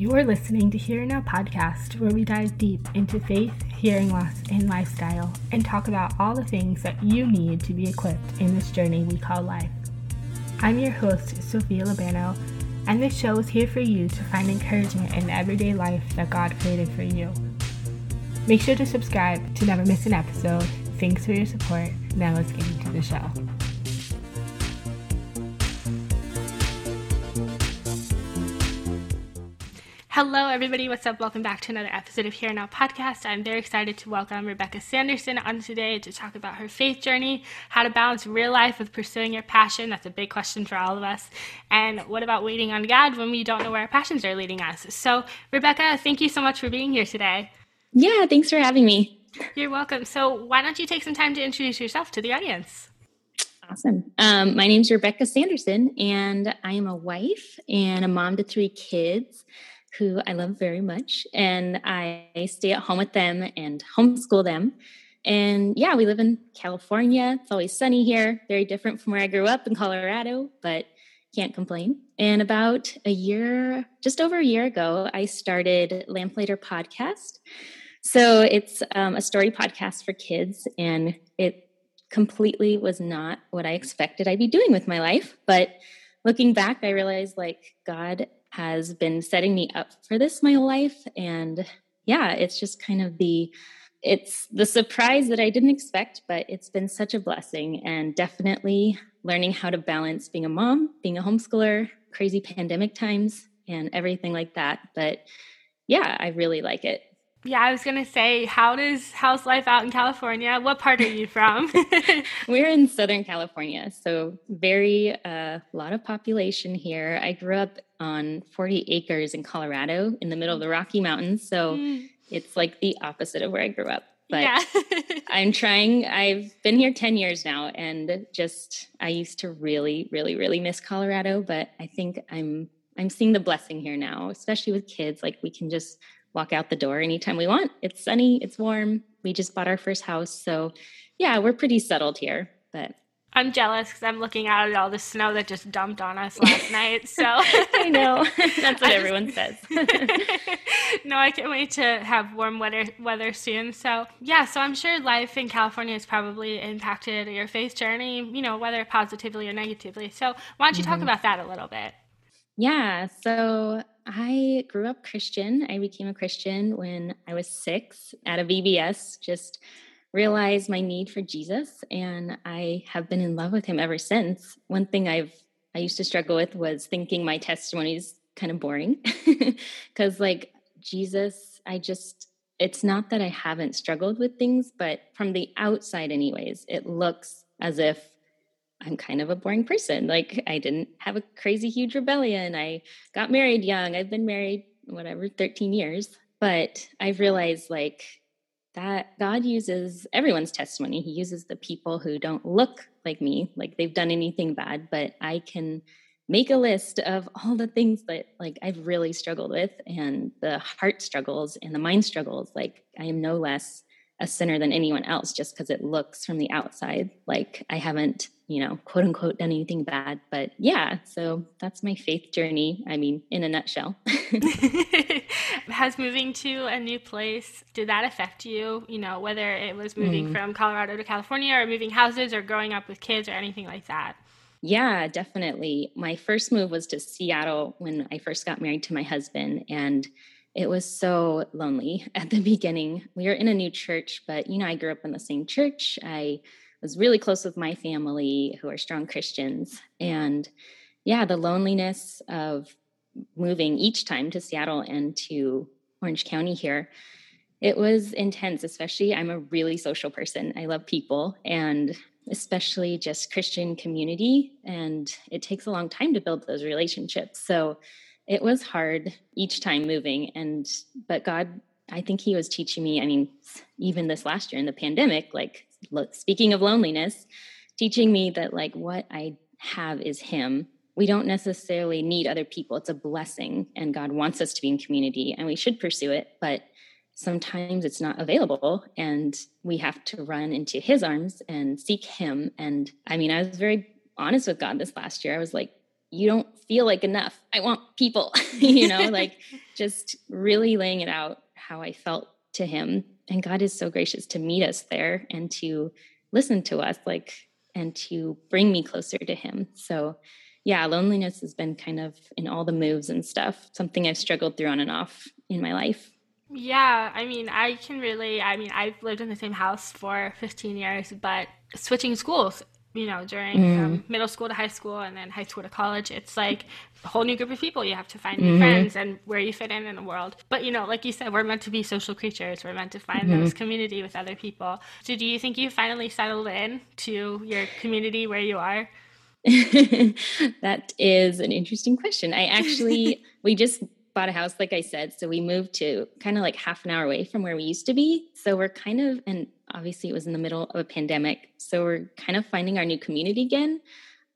You're listening to Here Now podcast, where we dive deep into faith, hearing loss, and lifestyle, and talk about all the things that you need to be equipped in this journey we call life. I'm your host, Sophia Labano, and this show is here for you to find encouragement in everyday life that God created for you. Make sure to subscribe to never miss an episode. Thanks for your support. Now let's get into the show. Hello, everybody. What's up? Welcome back to another episode of Here Now Podcast. I'm very excited to welcome Rebecca Sanderson on today to talk about her faith journey, how to balance real life with pursuing your passion. That's a big question for all of us. And what about waiting on God when we don't know where our passions are leading us? So, Rebecca, thank you so much for being here today. Yeah, thanks for having me. You're welcome. So, why don't you take some time to introduce yourself to the audience? Awesome. Um, my name is Rebecca Sanderson, and I am a wife and a mom to three kids who I love very much. And I stay at home with them and homeschool them. And yeah, we live in California. It's always sunny here, very different from where I grew up in Colorado, but can't complain. And about a year, just over a year ago, I started Lamplighter Podcast. So it's um, a story podcast for kids, and it completely was not what I expected I'd be doing with my life. But looking back, I realized like God has been setting me up for this my life. And yeah, it's just kind of the it's the surprise that I didn't expect, but it's been such a blessing and definitely learning how to balance being a mom, being a homeschooler, crazy pandemic times, and everything like that. But yeah, I really like it. Yeah, I was gonna say, how does how's life out in California? What part are you from? We're in Southern California, so very a uh, lot of population here. I grew up on 40 acres in Colorado, in the middle of the Rocky Mountains, so mm. it's like the opposite of where I grew up. But yeah. I'm trying. I've been here 10 years now, and just I used to really, really, really miss Colorado, but I think I'm I'm seeing the blessing here now, especially with kids. Like we can just walk out the door anytime we want. It's sunny, it's warm. We just bought our first house. So, yeah, we're pretty settled here. But I'm jealous because I'm looking out at all the snow that just dumped on us last night. So I know that's what everyone says. no, I can't wait to have warm weather weather soon. So yeah, so I'm sure life in California has probably impacted your faith journey. You know, whether positively or negatively. So why don't you mm-hmm. talk about that a little bit? Yeah. So I grew up Christian. I became a Christian when I was six at a VBS, just realized my need for Jesus and I have been in love with him ever since. One thing I've I used to struggle with was thinking my testimony is kind of boring cuz like Jesus, I just it's not that I haven't struggled with things, but from the outside anyways, it looks as if I'm kind of a boring person. Like I didn't have a crazy huge rebellion. I got married young. I've been married whatever 13 years, but I've realized like that God uses everyone's testimony. He uses the people who don't look like me, like they've done anything bad, but I can make a list of all the things that like I've really struggled with and the heart struggles and the mind struggles. Like I am no less a sinner than anyone else just because it looks from the outside like I haven't, you know, quote unquote done anything bad. But yeah, so that's my faith journey. I mean, in a nutshell. Has moving to a new place, did that affect you? You know, whether it was moving mm. from Colorado to California or moving houses or growing up with kids or anything like that? Yeah, definitely. My first move was to Seattle when I first got married to my husband. And it was so lonely at the beginning. We were in a new church, but you know, I grew up in the same church. I was really close with my family who are strong Christians. And yeah, the loneliness of moving each time to Seattle and to Orange County here, it was intense, especially I'm a really social person. I love people and especially just Christian community. And it takes a long time to build those relationships. So it was hard each time moving and but god i think he was teaching me i mean even this last year in the pandemic like speaking of loneliness teaching me that like what i have is him. We don't necessarily need other people. It's a blessing and god wants us to be in community and we should pursue it but sometimes it's not available and we have to run into his arms and seek him. And i mean i was very honest with god this last year. I was like you don't feel like enough. I want people, you know, like just really laying it out how I felt to him. And God is so gracious to meet us there and to listen to us, like, and to bring me closer to him. So, yeah, loneliness has been kind of in all the moves and stuff, something I've struggled through on and off in my life. Yeah, I mean, I can really, I mean, I've lived in the same house for 15 years, but switching schools you know, during mm. um, middle school to high school and then high school to college, it's like a whole new group of people. You have to find new mm-hmm. friends and where you fit in in the world. But, you know, like you said, we're meant to be social creatures. We're meant to find mm-hmm. those community with other people. So do you think you finally settled in to your community where you are? that is an interesting question. I actually, we just bought a house, like I said. So we moved to kind of like half an hour away from where we used to be. So we're kind of, and obviously it was in the middle of a pandemic. So we're kind of finding our new community again.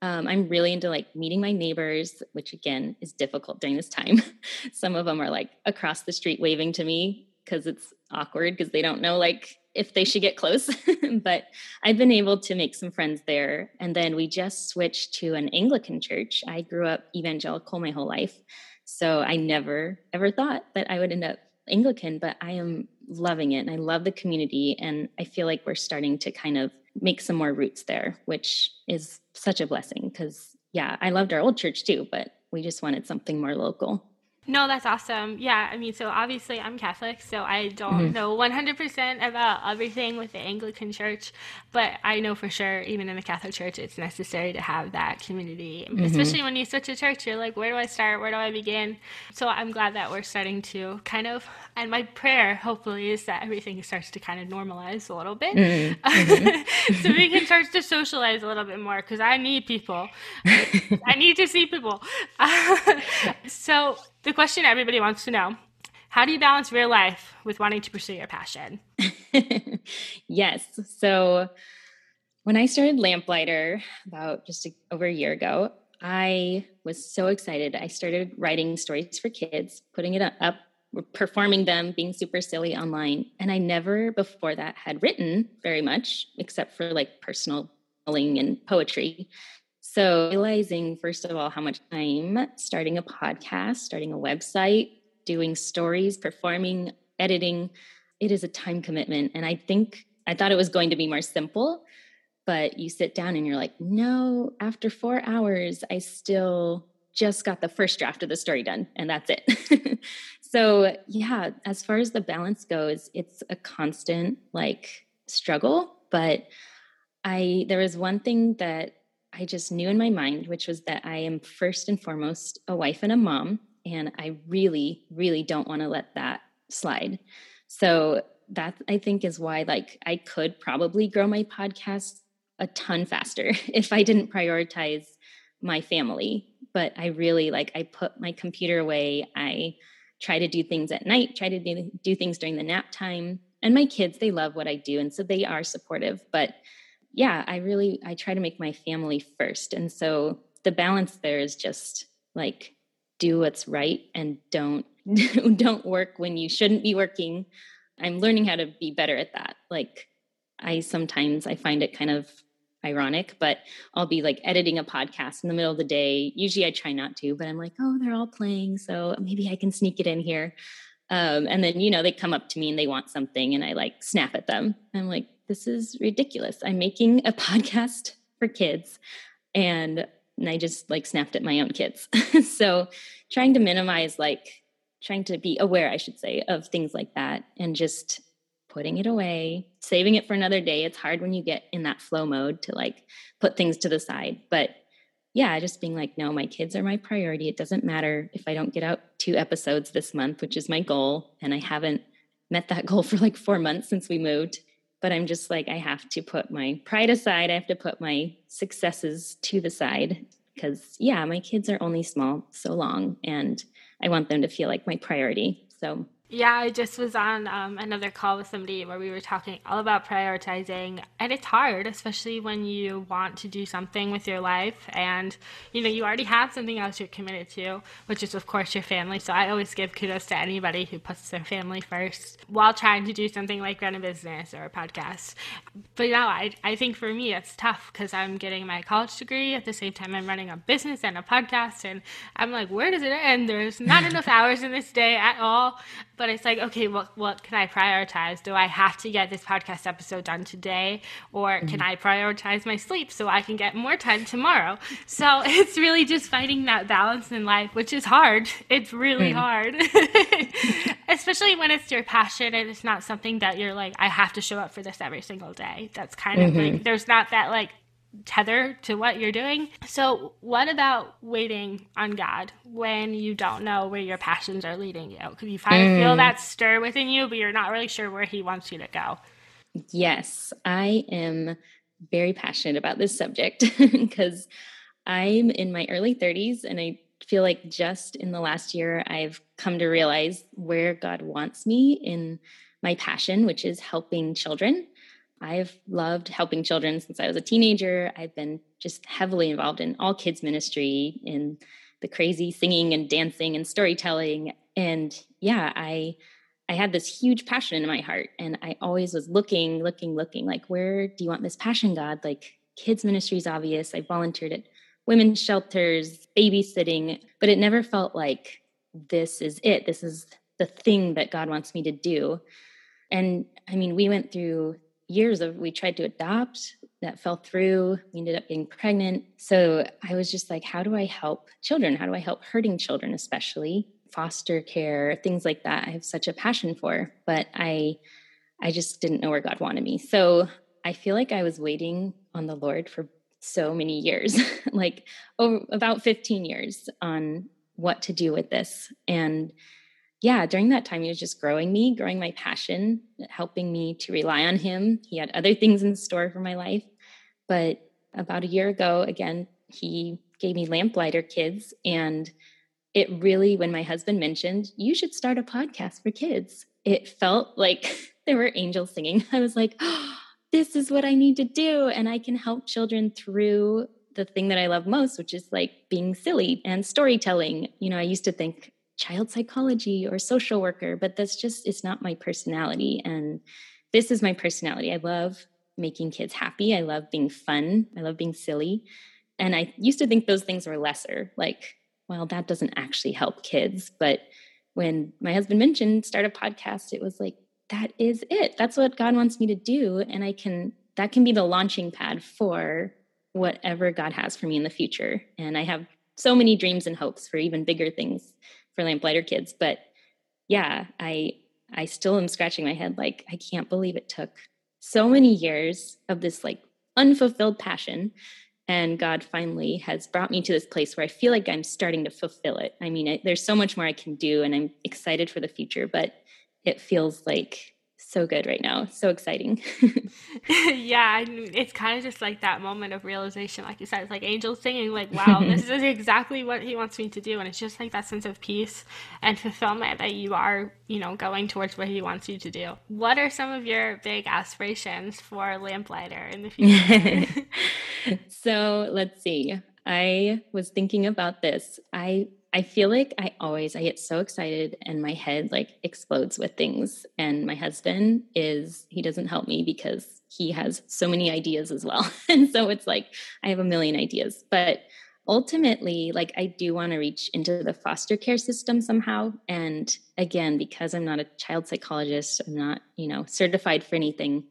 Um, I'm really into like meeting my neighbors, which again is difficult during this time. Some of them are like across the street waving to me because it's awkward because they don't know like if they should get close. but I've been able to make some friends there. And then we just switched to an Anglican church. I grew up evangelical my whole life. So I never ever thought that I would end up Anglican, but I am loving it and I love the community. And I feel like we're starting to kind of make some more roots there, which is such a blessing because, yeah, I loved our old church too, but we just wanted something more local. No, that's awesome. Yeah, I mean, so obviously I'm Catholic, so I don't mm-hmm. know 100% about everything with the Anglican Church, but I know for sure, even in the Catholic Church, it's necessary to have that community. Mm-hmm. Especially when you switch a church, you're like, where do I start? Where do I begin? So I'm glad that we're starting to kind of, and my prayer, hopefully, is that everything starts to kind of normalize a little bit. Mm-hmm. so we can start to socialize a little bit more because I need people. I need to see people. so, the question everybody wants to know how do you balance real life with wanting to pursue your passion? yes. So when I started Lamplighter about just a, over a year ago, I was so excited. I started writing stories for kids, putting it up, performing them, being super silly online. And I never before that had written very much, except for like personal and poetry. So, realizing, first of all, how much time starting a podcast, starting a website, doing stories, performing, editing, it is a time commitment. And I think I thought it was going to be more simple, but you sit down and you're like, no, after four hours, I still just got the first draft of the story done, and that's it. so, yeah, as far as the balance goes, it's a constant like struggle, but I there was one thing that I just knew in my mind, which was that I am first and foremost a wife and a mom. And I really, really don't want to let that slide. So that I think is why like I could probably grow my podcast a ton faster if I didn't prioritize my family. But I really like I put my computer away. I try to do things at night, try to do, do things during the nap time. And my kids, they love what I do. And so they are supportive. But yeah, I really I try to make my family first. And so the balance there is just like do what's right and don't don't work when you shouldn't be working. I'm learning how to be better at that. Like I sometimes I find it kind of ironic, but I'll be like editing a podcast in the middle of the day. Usually I try not to, but I'm like, oh, they're all playing, so maybe I can sneak it in here. Um, and then you know they come up to me and they want something, and I like snap at them. I'm like, this is ridiculous. I'm making a podcast for kids and, I just like snapped at my own kids. so trying to minimize like trying to be aware, I should say, of things like that and just putting it away, saving it for another day. It's hard when you get in that flow mode to like put things to the side. But yeah, just being like, no, my kids are my priority. It doesn't matter if I don't get out two episodes this month, which is my goal. And I haven't met that goal for like four months since we moved but I'm just like, I have to put my pride aside. I have to put my successes to the side because, yeah, my kids are only small so long and I want them to feel like my priority. So Yeah, I just was on um, another call with somebody where we were talking all about prioritizing, and it's hard, especially when you want to do something with your life, and you know you already have something else you're committed to, which is of course your family. So I always give kudos to anybody who puts their family first while trying to do something like run a business or a podcast. But know, I I think for me it's tough because I'm getting my college degree at the same time I'm running a business and a podcast, and I'm like, where does it end? There's not enough hours in this day at all but it's like okay what what can i prioritize do i have to get this podcast episode done today or mm-hmm. can i prioritize my sleep so i can get more time tomorrow so it's really just finding that balance in life which is hard it's really mm. hard especially when it's your passion and it's not something that you're like i have to show up for this every single day that's kind mm-hmm. of like mm-hmm. there's not that like tether to what you're doing. So, what about waiting on God when you don't know where your passions are leading you? Because you kind of mm. feel that stir within you, but you're not really sure where He wants you to go. Yes, I am very passionate about this subject because I'm in my early 30s and I feel like just in the last year I've come to realize where God wants me in my passion, which is helping children. I've loved helping children since I was a teenager. I've been just heavily involved in all kids ministry in the crazy singing and dancing and storytelling and yeah, I I had this huge passion in my heart and I always was looking, looking, looking like where do you want this passion God? Like kids ministry is obvious. I volunteered at women's shelters, babysitting, but it never felt like this is it. This is the thing that God wants me to do. And I mean, we went through years of we tried to adopt that fell through we ended up getting pregnant. So i was just like how do i help children? How do i help hurting children especially? Foster care things like that i have such a passion for but i i just didn't know where god wanted me. So i feel like i was waiting on the lord for so many years like over about 15 years on what to do with this. And yeah, during that time, he was just growing me, growing my passion, helping me to rely on him. He had other things in store for my life. But about a year ago, again, he gave me Lamplighter Kids. And it really, when my husband mentioned, you should start a podcast for kids, it felt like there were angels singing. I was like, oh, this is what I need to do. And I can help children through the thing that I love most, which is like being silly and storytelling. You know, I used to think child psychology or social worker, but that's just, it's not my personality. And this is my personality. I love making kids happy. I love being fun. I love being silly. And I used to think those things were lesser, like, well, that doesn't actually help kids. But when my husband mentioned start a podcast, it was like, that is it. That's what God wants me to do. And I can, that can be the launching pad for whatever God has for me in the future. And I have so many dreams and hopes for even bigger things for lamplighter kids but yeah i i still am scratching my head like i can't believe it took so many years of this like unfulfilled passion and god finally has brought me to this place where i feel like i'm starting to fulfill it. I mean I, there's so much more i can do and i'm excited for the future but it feels like so good right now. So exciting. yeah, it's kind of just like that moment of realization, like you said, it's like angels singing, like, wow, this is exactly what he wants me to do. And it's just like that sense of peace and fulfillment that you are, you know, going towards what he wants you to do. What are some of your big aspirations for Lamplighter in the future? so let's see. I was thinking about this. I I feel like I always I get so excited and my head like explodes with things and my husband is he doesn't help me because he has so many ideas as well. and so it's like I have a million ideas, but ultimately like I do want to reach into the foster care system somehow and again because I'm not a child psychologist, I'm not, you know, certified for anything.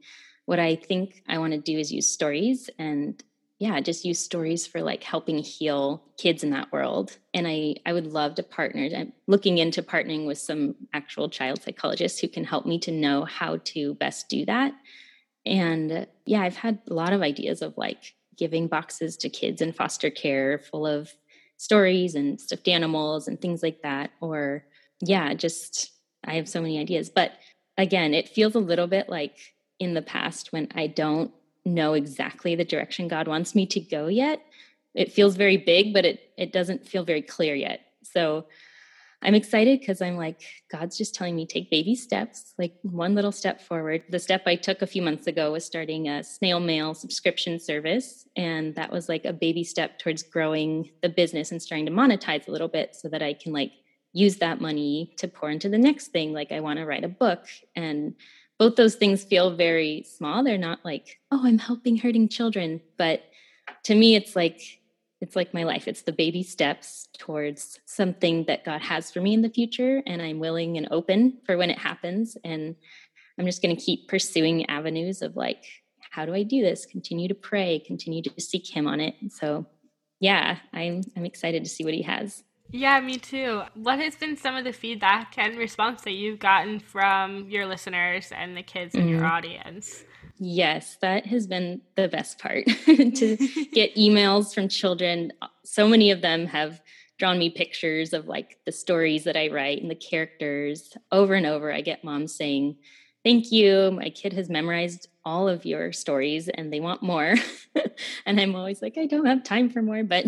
What I think I want to do is use stories and yeah just use stories for like helping heal kids in that world and i i would love to partner i'm looking into partnering with some actual child psychologists who can help me to know how to best do that and yeah i've had a lot of ideas of like giving boxes to kids in foster care full of stories and stuffed animals and things like that or yeah just i have so many ideas but again it feels a little bit like in the past when i don't know exactly the direction God wants me to go yet. It feels very big, but it it doesn't feel very clear yet. So I'm excited because I'm like, God's just telling me take baby steps, like one little step forward. The step I took a few months ago was starting a snail mail subscription service. And that was like a baby step towards growing the business and starting to monetize a little bit so that I can like use that money to pour into the next thing. Like I want to write a book. And both those things feel very small. They're not like, oh, I'm helping hurting children. But to me, it's like, it's like my life. It's the baby steps towards something that God has for me in the future. And I'm willing and open for when it happens. And I'm just going to keep pursuing avenues of like, how do I do this? Continue to pray, continue to seek Him on it. So, yeah, I'm I'm excited to see what He has. Yeah, me too. What has been some of the feedback and response that you've gotten from your listeners and the kids in mm. your audience? Yes, that has been the best part to get emails from children. So many of them have drawn me pictures of like the stories that I write and the characters over and over. I get moms saying, Thank you. My kid has memorized all of your stories and they want more. and I'm always like, I don't have time for more. But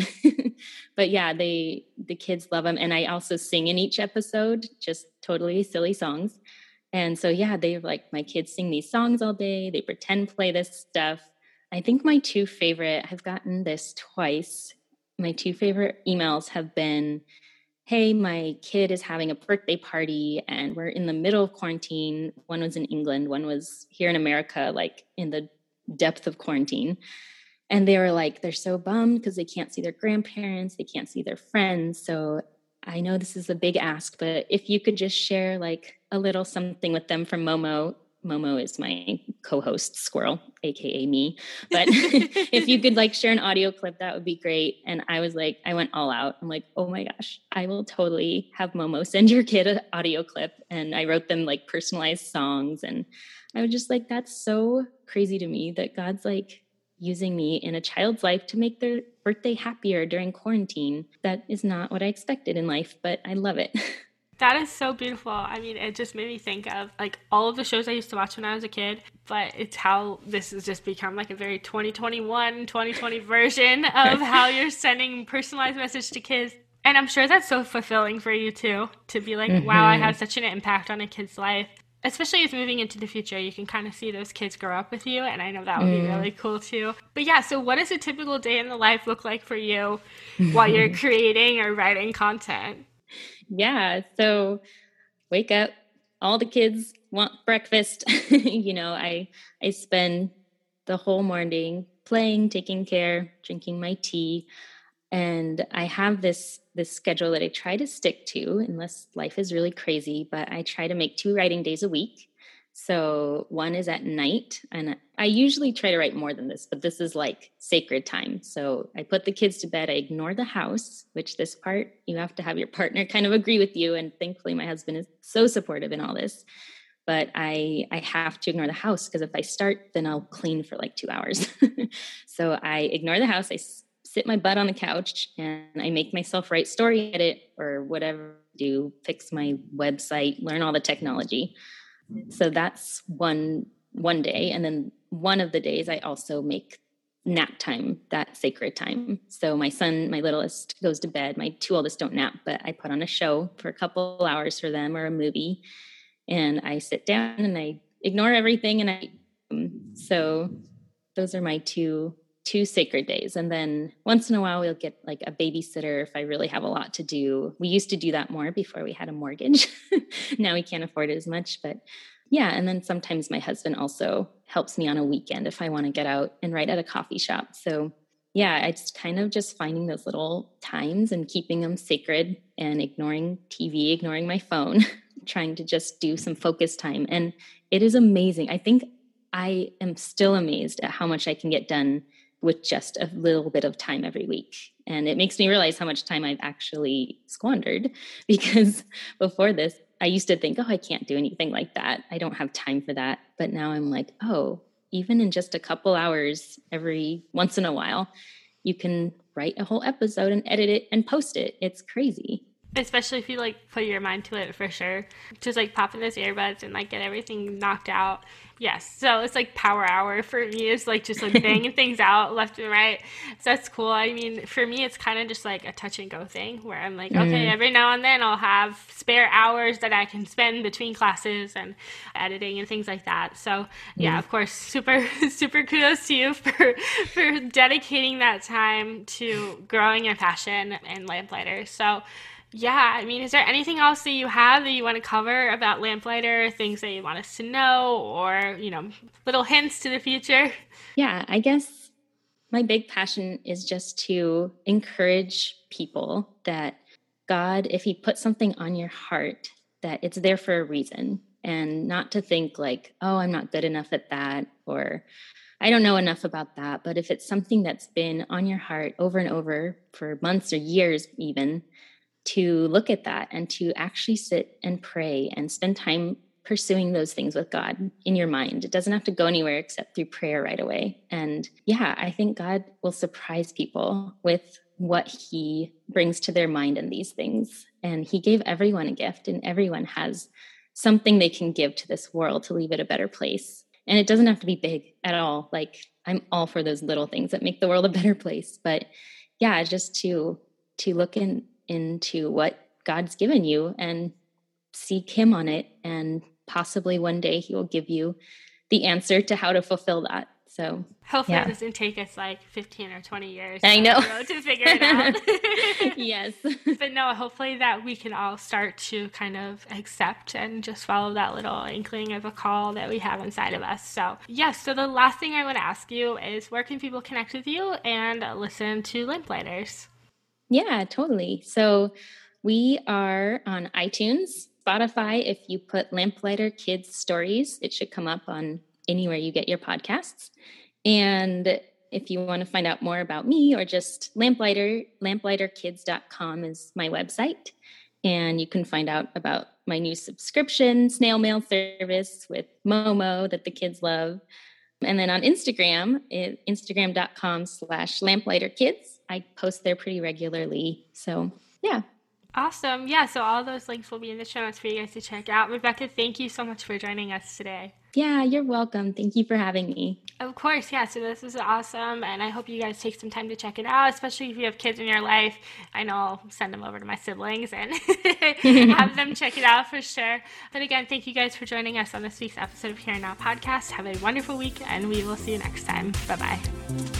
but yeah, they the kids love them. And I also sing in each episode, just totally silly songs. And so, yeah, they like, my kids sing these songs all day. They pretend play this stuff. I think my two favorite, I've gotten this twice. My two favorite emails have been, Hey, my kid is having a birthday party and we're in the middle of quarantine. One was in England, one was here in America, like in the depth of quarantine. And they were like, they're so bummed because they can't see their grandparents, they can't see their friends. So I know this is a big ask, but if you could just share like a little something with them from Momo. Momo is my co-host squirrel, aka me. But if you could like share an audio clip, that would be great. And I was like, I went all out. I'm like, oh my gosh, I will totally have Momo send your kid an audio clip. And I wrote them like personalized songs. And I was just like, that's so crazy to me that God's like using me in a child's life to make their birthday happier during quarantine. That is not what I expected in life, but I love it. That is so beautiful. I mean, it just made me think of like all of the shows I used to watch when I was a kid, but it's how this has just become like a very 2021, 2020 version of how you're sending personalized message to kids. And I'm sure that's so fulfilling for you too, to be like, mm-hmm. wow, I mm-hmm. had such an impact on a kid's life especially as moving into the future, you can kind of see those kids grow up with you. And I know that would mm. be really cool too. But yeah, so what does a typical day in the life look like for you while you're creating or writing content? Yeah. So wake up, all the kids want breakfast. you know, I I spend the whole morning playing, taking care, drinking my tea and i have this this schedule that i try to stick to unless life is really crazy but i try to make two writing days a week so one is at night and i usually try to write more than this but this is like sacred time so i put the kids to bed i ignore the house which this part you have to have your partner kind of agree with you and thankfully my husband is so supportive in all this but I I have to ignore the house because if I start, then I'll clean for like two hours. so I ignore the house. I sit my butt on the couch and I make myself write story edit or whatever do, fix my website, learn all the technology. So that's one one day. And then one of the days I also make nap time, that sacred time. So my son, my littlest, goes to bed. My two oldest don't nap, but I put on a show for a couple hours for them or a movie. And I sit down and I ignore everything. And I, um, so those are my two two sacred days and then once in a while we'll get like a babysitter if i really have a lot to do. We used to do that more before we had a mortgage. Now we can't afford it as much but yeah and then sometimes my husband also helps me on a weekend if i want to get out and write at a coffee shop. So yeah it's kind of just finding those little times and keeping them sacred and ignoring tv ignoring my phone trying to just do some focus time. And it is amazing. I think i am still amazed at how much i can get done with just a little bit of time every week. And it makes me realize how much time I've actually squandered because before this, I used to think, oh, I can't do anything like that. I don't have time for that. But now I'm like, oh, even in just a couple hours every once in a while, you can write a whole episode and edit it and post it. It's crazy. Especially if you like put your mind to it for sure. Just like pop in those earbuds and like get everything knocked out. Yes. So it's like power hour for me. It's like just like banging things out left and right. So that's cool. I mean, for me, it's kind of just like a touch and go thing where I'm like, mm. okay, every now and then I'll have spare hours that I can spend between classes and editing and things like that. So yeah, mm. of course, super, super kudos to you for, for dedicating that time to growing your passion in Lamplighter. So yeah, I mean, is there anything else that you have that you want to cover about Lamplighter, things that you want us to know, or, you know, little hints to the future? Yeah, I guess my big passion is just to encourage people that God, if He put something on your heart, that it's there for a reason and not to think like, oh, I'm not good enough at that, or I don't know enough about that. But if it's something that's been on your heart over and over for months or years, even, to look at that and to actually sit and pray and spend time pursuing those things with God in your mind. It doesn't have to go anywhere except through prayer right away. And yeah, I think God will surprise people with what he brings to their mind in these things. And he gave everyone a gift, and everyone has something they can give to this world to leave it a better place. And it doesn't have to be big at all. Like I'm all for those little things that make the world a better place. But yeah, just to to look in into what God's given you and seek Him on it. And possibly one day He will give you the answer to how to fulfill that. So hopefully yeah. it doesn't take us like 15 or 20 years I know to figure it out. yes. but no, hopefully that we can all start to kind of accept and just follow that little inkling of a call that we have inside of us. So yes, yeah, so the last thing I want to ask you is where can people connect with you and listen to Lamplighters? Yeah, totally. So we are on iTunes, Spotify. If you put Lamplighter Kids Stories, it should come up on anywhere you get your podcasts. And if you want to find out more about me or just Lamplighter, lamplighterkids.com is my website. And you can find out about my new subscription snail mail service with Momo that the kids love. And then on Instagram, instagram.com slash lamplighterkids. I post there pretty regularly. So, yeah. Awesome. Yeah. So, all those links will be in the show notes for you guys to check out. Rebecca, thank you so much for joining us today. Yeah, you're welcome. Thank you for having me. Of course, yeah. So this is awesome, and I hope you guys take some time to check it out, especially if you have kids in your life. I know I'll send them over to my siblings and have them check it out for sure. But again, thank you guys for joining us on this week's episode of Here and Now podcast. Have a wonderful week, and we will see you next time. Bye bye.